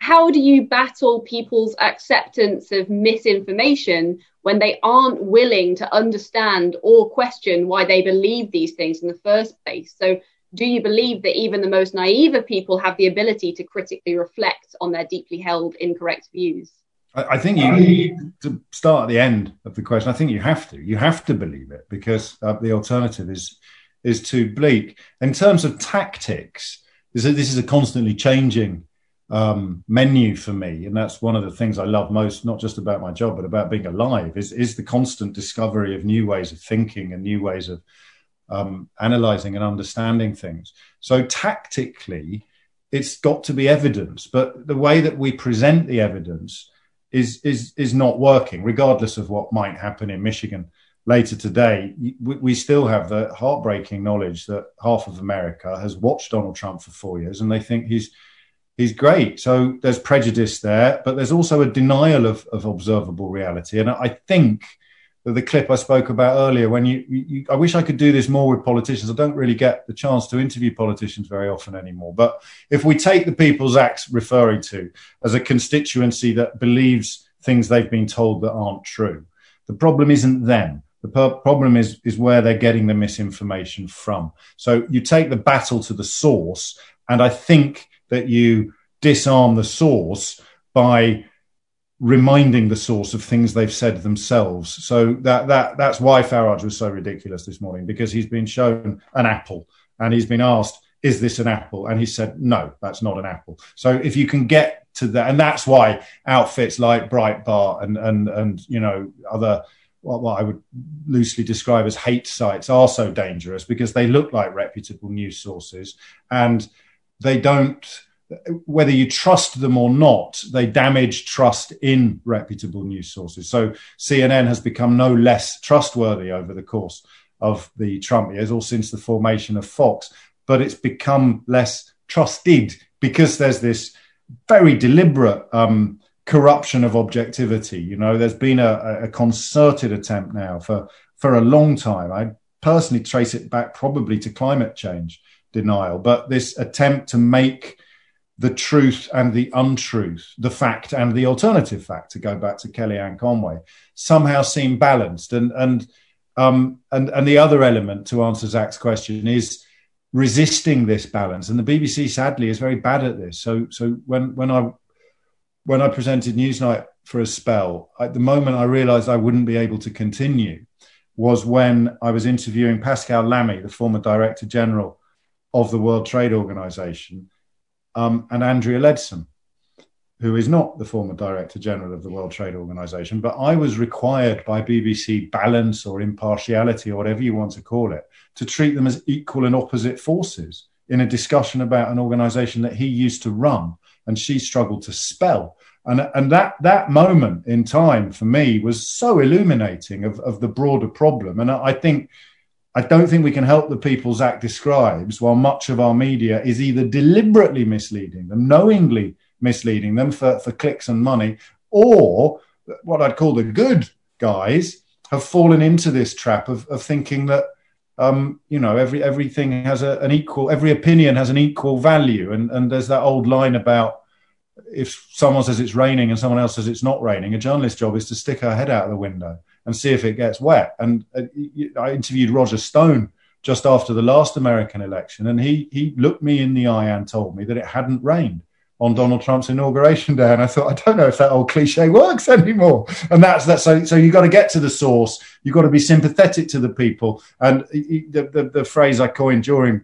how do you battle people's acceptance of misinformation when they aren't willing to understand or question why they believe these things in the first place? So, do you believe that even the most naive of people have the ability to critically reflect on their deeply held incorrect views? I think you need to start at the end of the question. I think you have to. You have to believe it because uh, the alternative is is too bleak. In terms of tactics, this is, this is a constantly changing um, menu for me, and that's one of the things I love most, not just about my job, but about being alive, is is the constant discovery of new ways of thinking and new ways of um, analyzing and understanding things. So tactically, it's got to be evidence, but the way that we present the evidence is is is not working, regardless of what might happen in Michigan later today. We, we still have the heartbreaking knowledge that half of America has watched Donald Trump for four years, and they think he's he's great. So there's prejudice there, but there's also a denial of, of observable reality. And I think that the clip I spoke about earlier, when you, you, I wish I could do this more with politicians. I don't really get the chance to interview politicians very often anymore. But if we take the people Zach's referring to as a constituency that believes things they've been told that aren't true, the problem isn't them. The per- problem is is where they're getting the misinformation from. So you take the battle to the source, and I think that you disarm the source by reminding the source of things they've said themselves. So that that that's why Farage was so ridiculous this morning because he's been shown an apple and he's been asked, "Is this an apple?" and he said, "No, that's not an apple." So if you can get to that, and that's why outfits like Breitbart and and and you know other what I would loosely describe as hate sites are so dangerous because they look like reputable news sources and they don't whether you trust them or not, they damage trust in reputable news sources. So CNN has become no less trustworthy over the course of the Trump years or since the formation of Fox, but it's become less trusted because there's this very deliberate um, corruption of objectivity. You know, there's been a, a concerted attempt now for for a long time. I personally trace it back probably to climate change denial, but this attempt to make the truth and the untruth, the fact and the alternative fact, to go back to Kellyanne Conway, somehow seem balanced. And and um, and and the other element to answer Zach's question is resisting this balance. And the BBC, sadly, is very bad at this. So so when when I when I presented Newsnight for a spell, at the moment I realised I wouldn't be able to continue was when I was interviewing Pascal Lamy, the former Director General of the World Trade Organization, um, and Andrea Leadsom, who is not the former Director General of the World Trade Organization. But I was required by BBC balance or impartiality or whatever you want to call it to treat them as equal and opposite forces in a discussion about an organization that he used to run and she struggled to spell. And, and that, that moment in time for me was so illuminating of, of the broader problem. And I think, I don't think we can help the people Zach describes while much of our media is either deliberately misleading them, knowingly misleading them for, for clicks and money, or what I'd call the good guys have fallen into this trap of, of thinking that um, you know every everything has a, an equal every opinion has an equal value. And and there's that old line about if someone says it's raining and someone else says it's not raining a journalist's job is to stick her head out of the window and see if it gets wet and uh, i interviewed roger stone just after the last american election and he he looked me in the eye and told me that it hadn't rained on Donald Trump's inauguration day, and I thought, I don't know if that old cliche works anymore. And that's that. So, so you got to get to the source. You've got to be sympathetic to the people. And the, the, the phrase I coined during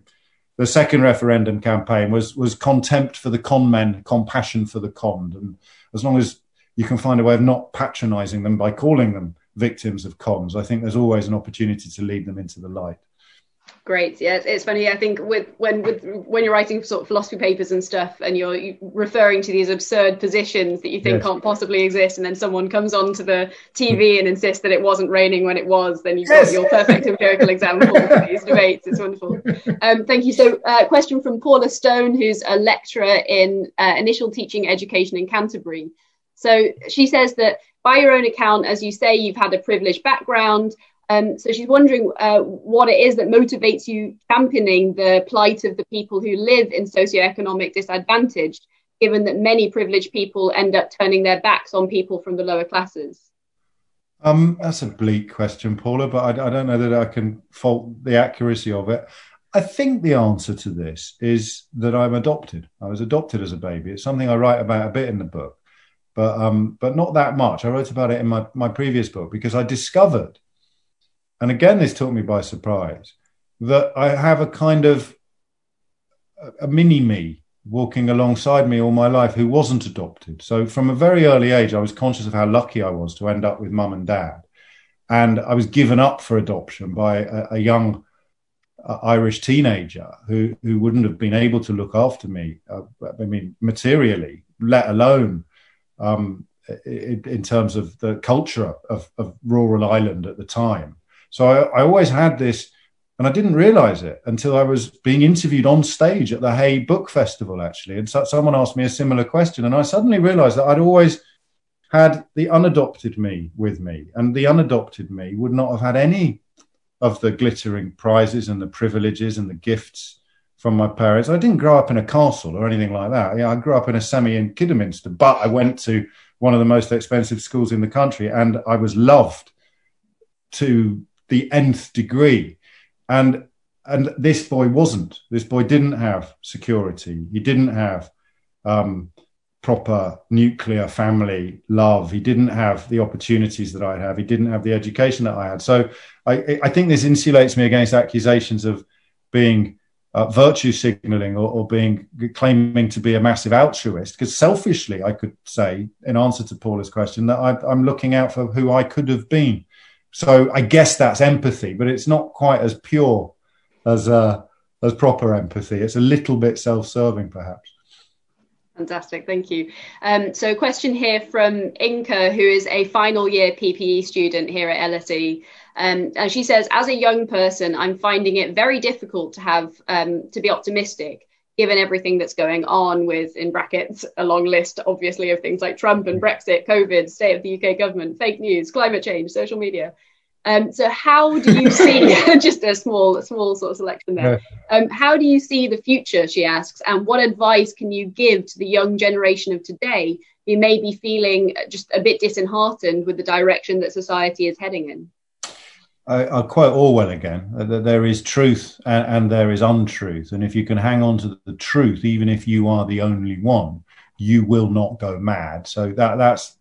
the second referendum campaign was was contempt for the con men, compassion for the conned. And as long as you can find a way of not patronising them by calling them victims of comms. I think there's always an opportunity to lead them into the light. Great. Yeah, it's, funny. I think with when with when you're writing sort of philosophy papers and stuff, and you're referring to these absurd positions that you think yes. can't possibly exist, and then someone comes onto the TV and insists that it wasn't raining when it was, then you've yes. got your perfect empirical example for these debates. It's wonderful. Um, thank you. So, uh, question from Paula Stone, who's a lecturer in uh, initial teaching education in Canterbury. So she says that by your own account, as you say, you've had a privileged background. Um, so she's wondering uh, what it is that motivates you championing the plight of the people who live in socioeconomic disadvantage, given that many privileged people end up turning their backs on people from the lower classes. Um, that's a bleak question, Paula, but I, I don't know that I can fault the accuracy of it. I think the answer to this is that I'm adopted. I was adopted as a baby. It's something I write about a bit in the book, but um, but not that much. I wrote about it in my, my previous book because I discovered and again, this took me by surprise that I have a kind of a mini me walking alongside me all my life who wasn't adopted. So from a very early age, I was conscious of how lucky I was to end up with mum and dad. And I was given up for adoption by a, a young uh, Irish teenager who, who wouldn't have been able to look after me, uh, I mean, materially, let alone um, in, in, terms of the culture of, of rural Ireland at the time. So I, I always had this, and I didn't realize it until I was being interviewed on stage at the Hay Book Festival, actually. And so, someone asked me a similar question, and I suddenly realized that I'd always had the unadopted me with me, and the unadopted me would not have had any of the glittering prizes and the privileges and the gifts from my parents. I didn't grow up in a castle or anything like that. Yeah, I grew up in a semi in Kidderminster, but I went to one of the most expensive schools in the country, and I was loved to the nth degree. And and this boy wasn't. This boy didn't have security. He didn't have um, proper nuclear family love. He didn't have the opportunities that I have. He didn't have the education that I had. So I, I think this insulates me against accusations of being uh, virtue signaling or, or, being claiming to be a massive altruist. Because selfishly, I could say, in answer to Paula's question, that I, I'm looking out for who I could have been. So I guess that's empathy, but it's not quite as pure as uh, as proper empathy. It's a little bit self-serving, perhaps. Fantastic, thank you. Um, so, a question here from Inka, who is a final year PPE student here at LSE. Um, and she says, as a young person, I'm finding it very difficult to have um, to be optimistic given everything that's going on with, in brackets, a long list, obviously, of things like Trump and Brexit, COVID, state of the UK government, fake news, climate change, social media. Um, so how do you see just a small, small sort of selection there? Um, how do you see the future? She asks, and what advice can you give to the young generation of today who may be feeling just a bit disheartened with the direction that society is heading in? I, will quote Orwell again: that there is truth and, and, there is untruth, and if you can hang on to the truth, even if you are the only one, you will not go mad. So that that's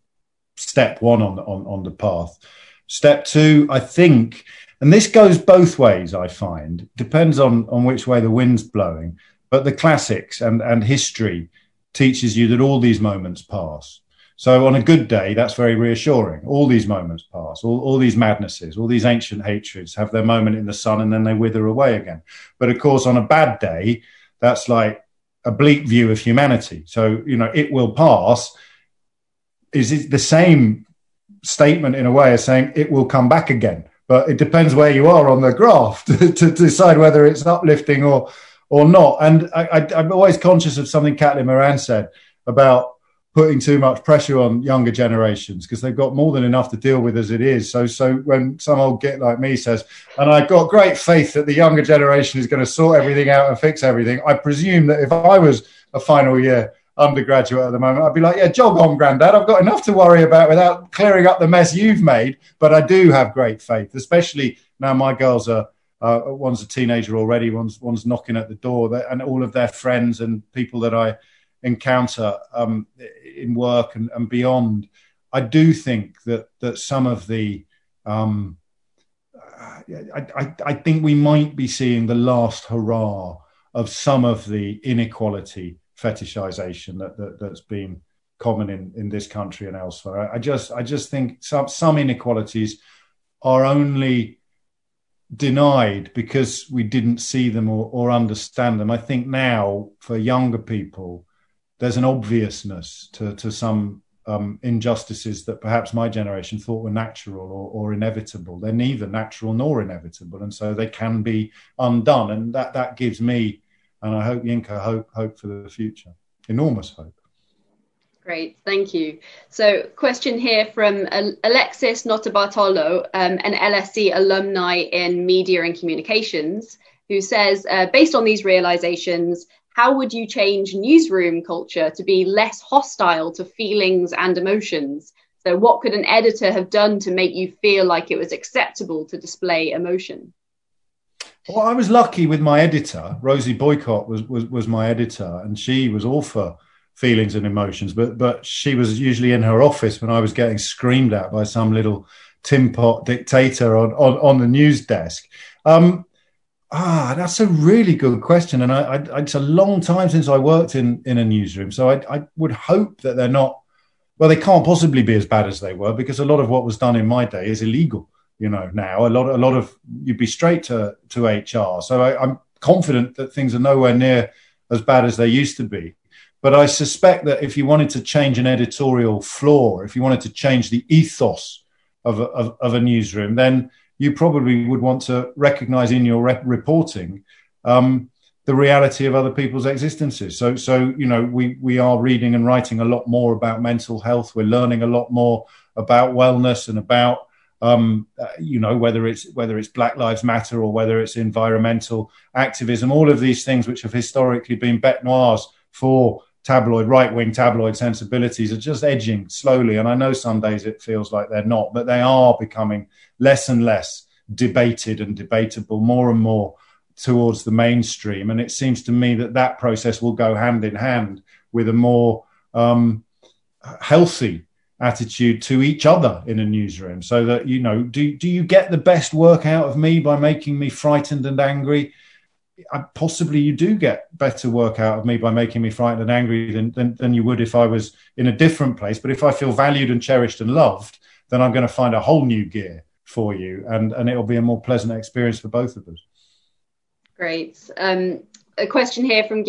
step one on on on the path. Step two, I think, and this goes both ways. I find depends on on which way the wind's blowing, but the classics and and history teaches you that all these moments pass so on a good day, that's very reassuring. All these moments pass, all, all these madnesses, all these ancient hatreds have their moment in the sun and then they wither away again. But of course, on a bad day, that's like a bleak view of humanity. So, you know, it will pass. is it the same statement in a way as saying it will come back again. But it depends where you are on the graph to, to decide whether it's uplifting or or not. And I, am always conscious of something Caitlin Moran said about putting too much pressure on younger generations because they've got more than enough to deal with as it is. So, so when some old git like me says, and I've got great faith that the younger generation is going to sort everything out and fix everything, I presume that if I was a final year undergraduate at the moment, I'd be like, yeah, jog on, granddad. I've got enough to worry about without clearing up the mess you've made. But I do have great faith, especially now my girls are. Uh, one's a teenager already. One's one's knocking at the door, and all of their friends and people that I encounter um, in work and, and, beyond, I do think that that some of the um, I, I, I, think we might be seeing the last hurrah of some of the inequality fetishization that, that has been common in, in this country and elsewhere. I, I just I just think some some inequalities are only denied because we didn't see them or, or understand them. I think now for younger people, there's an obviousness to, to some um, injustices that perhaps my generation thought were natural or, or, inevitable. They're neither natural nor inevitable, and so they can be undone. And that that gives me, and I hope Yinka hope hope for the future, enormous hope. Great, thank you. So, question here from Alexis Notabartolo, um, an LSE alumni in media and communications, who says, uh, based on these realizations, how would you change newsroom culture to be less hostile to feelings and emotions? So, what could an editor have done to make you feel like it was acceptable to display emotion? Well, I was lucky with my editor. Rosie Boycott was, was, was my editor, and she was all for feelings and emotions. But but she was usually in her office when I was getting screamed at by some little tin pot dictator on, on, on the news desk. Um, Ah, that's a really good question, and I, I, it's a long time since I worked in in a newsroom, so I, I would hope that they're not. Well, they can't possibly be as bad as they were because a lot of what was done in my day is illegal. You know, now a lot a lot of you'd be straight to to HR. So I, I'm confident that things are nowhere near as bad as they used to be. But I suspect that if you wanted to change an editorial floor, if you wanted to change the ethos of a, of, of a newsroom, then you probably would want to recognize in your rep- reporting um, the reality of other people's existences. So, so you know, we we are reading and writing a lot more about mental health. We're learning a lot more about wellness and about um, uh, you know whether it's whether it's Black Lives Matter or whether it's environmental activism. All of these things, which have historically been bête noirs for tabloid, right wing tabloid sensibilities are just edging slowly. And I know some days it feels like they're not, but they are becoming less and less debated and debatable more and more towards the mainstream. And it seems to me that that process will go hand in hand with a more um, healthy attitude to each other in a newsroom so that you know do do you get the best work out of me by making me frightened and angry I, possibly you do get better work out of me by making me frightened and angry than, than, than you would if I was in a different place. But if I feel valued and cherished and loved, then I'm going to find a whole new gear for you, and and it'll be a more pleasant experience for both of us. Great. Um, a question here from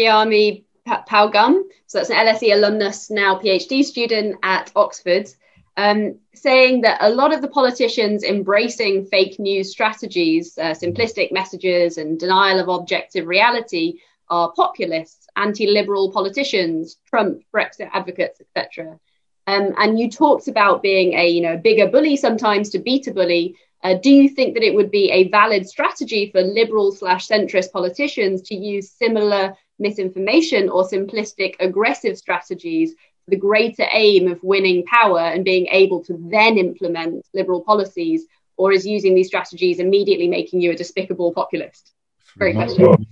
Gyami Paugum. So that's an LSE alumnus, now PhD student at Oxford um, saying that a lot of the politicians embracing fake news strategies, uh, simplistic messages, and denial of objective reality are populists, anti-liberal politicians, Trump, Brexit advocates, etc. Um, and you talked about being a you know bigger bully sometimes to beat a bully. Uh, do you think that it would be a valid strategy for liberal slash centrist politicians to use similar misinformation or simplistic aggressive strategies for the greater aim of winning power and being able to then implement liberal policies, or is using these strategies immediately making you a despicable populist? Great question.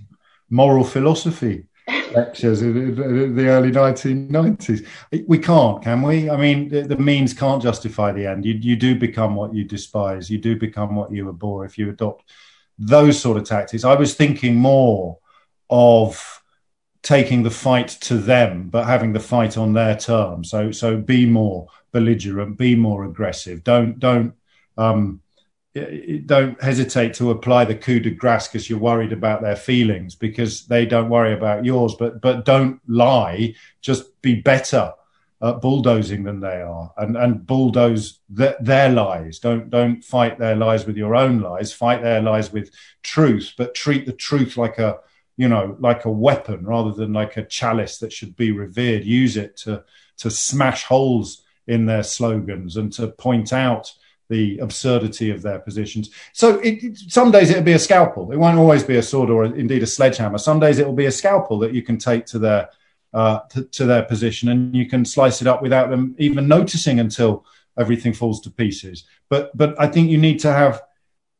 Moral philosophy lectures in the early 1990s. We can't, can we? I mean, the, the, means can't justify the end. You, you do become what you despise. You do become what you abhor if you adopt those sort of tactics. I was thinking more of taking the fight to them, but having the fight on their terms. So so be more belligerent, be more aggressive. Don't don't um, don't hesitate to apply the coup de grace because you're worried about their feelings because they don't worry about yours. But but don't lie. Just be better uh, bulldozing than they are and, and bulldoze th- their lies. Don't, don't fight their lies with your own lies, fight their lies with truth, but treat the truth like a, you know, like a weapon rather than like a chalice that should be revered. Use it to, to smash holes in their slogans and to point out the absurdity of their positions. So it, some days it'll be a scalpel. It won't always be a sword or indeed a sledgehammer. Some days it will be a scalpel that you can take to their uh, to, to, their position, and you can slice it up without them even noticing until everything falls to pieces. But but I think you need to have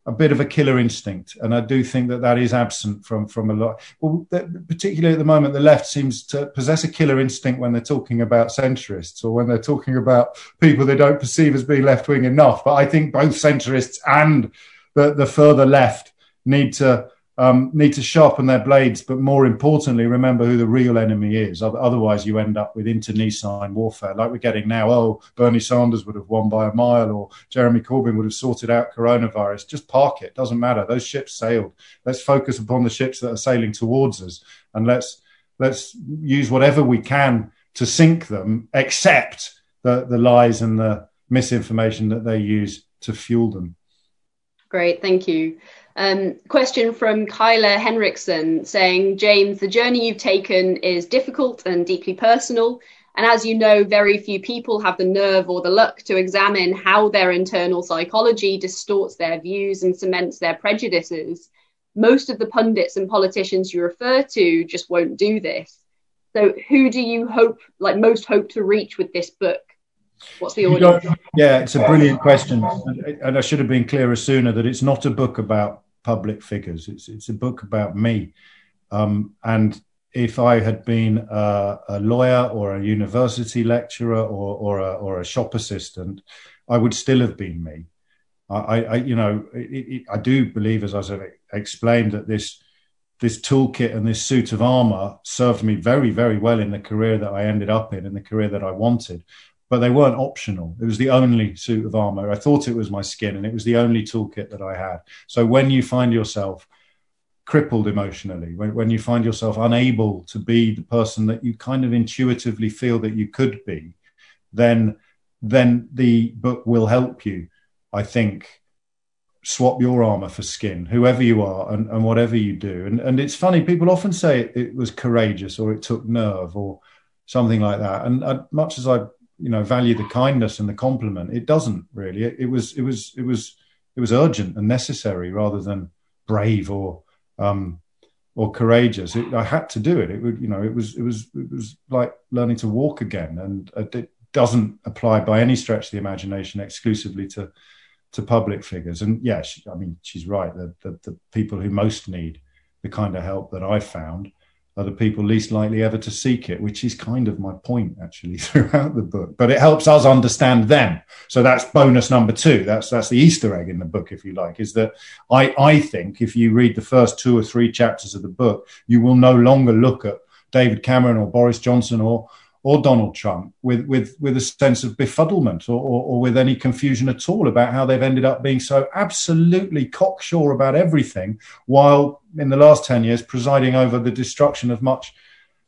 a bit of a killer instinct, and I do think that that is absent from from a lot. Well, particularly at the moment, the left seems to possess a killer instinct when they're talking about centrists or when they're talking about people they don't perceive as being left wing enough. But I think both centrists and the the further left need to um, need to sharpen their blades, but more importantly, remember who the real enemy is. Otherwise, you end up with internecine warfare like we're getting now. Oh, Bernie Sanders would have won by a mile, or Jeremy Corbyn would have sorted out coronavirus. Just park it. Doesn't matter. Those ships sailed. Let's focus upon the ships that are sailing towards us, and let's let's use whatever we can to sink them, except the the lies and the misinformation that they use to fuel them. Great, thank you. Um, question from Kyla Henriksen saying, James, the journey you've taken is difficult and deeply personal. And as you know, very few people have the nerve or the luck to examine how their internal psychology distorts their views and cements their prejudices. Most of the pundits and politicians you refer to just won't do this. So, who do you hope, like, most hope to reach with this book? What's the audience? Yeah, it's a brilliant question. And I should have been clearer sooner that it's not a book about public figures. It's it's a book about me, um, and if I had been a, a, lawyer or a university lecturer or or a, or a shop assistant, I would still have been me. I, I you know, it, it, I do believe, as I explained, that this this toolkit and this suit of armor served me very, very well in the career that I ended up in, in the career that I wanted but they weren't optional. It was the only suit of armor. I thought it was my skin, and it was the only toolkit that I had. So when you find yourself crippled emotionally, when, when you find yourself unable to be the person that you kind of intuitively feel that you could be, then then the book will help you. I think swap your armor for skin, whoever you are, and, and whatever you do. And and it's funny, people often say it, it was courageous or it took nerve or something like that. And uh, much as I you know value the kindness and the compliment. It doesn't really. It, it, was it was it was it was urgent and necessary rather than brave or um or courageous. It, i had to do it. It would you know it was it was it was like learning to walk again. And it doesn't apply by any stretch of the imagination exclusively to to public figures. And yeah i mean she's right. The, the the people who most need the kind of help that i found are the people least likely ever to seek it, which is kind of my point actually throughout the book. But it helps us understand them. So that's bonus number two. That's that's the Easter egg in the book, if you like, is that I, I think if you read the first two or three chapters of the book, you will no longer look at David Cameron or Boris Johnson or or Donald Trump with, with, with a sense of befuddlement or, or, or, with any confusion at all about how they've ended up being so absolutely cocksure about everything, while in the last 10 years presiding over the destruction of much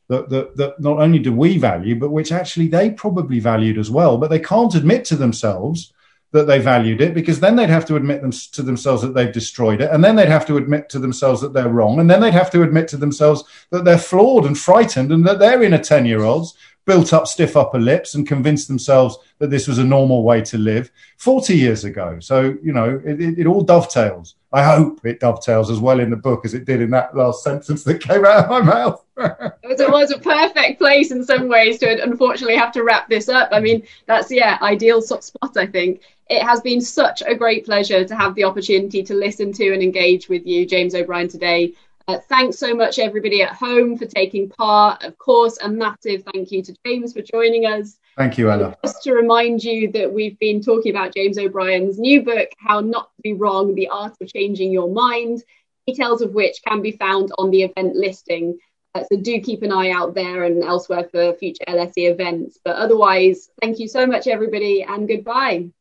that, that, that not only do we value, but which actually they probably valued as well. But they can't admit to themselves that they valued it because then they'd have to admit them to themselves that they've destroyed it and then they'd have to admit to themselves that they're wrong and then they'd have to admit to themselves that they're flawed and frightened and that they're in a 10 year olds built up stiff upper lips and convinced themselves that this was a normal way to live 40 years ago. So, you know, it, it, it, all dovetails. I hope it dovetails as well in the book as it did in that last sentence that came out of my mouth. it was a perfect place in some ways to unfortunately have to wrap this up. I mean, that's, yeah, ideal spot, I think. It has been such a great pleasure to have the opportunity to listen to and engage with you, James O'Brien, today. Uh, thanks so much, everybody at home, for taking part. Of course, a massive thank you to James for joining us. Thank you, Ella. just to remind you that we've been talking about James O'Brien's new book, How Not to Be Wrong The Art of Changing Your Mind, details of which can be found on the event listing. Uh, so do keep an eye out there and elsewhere for future LSE events. But otherwise, thank you so much, everybody, and goodbye.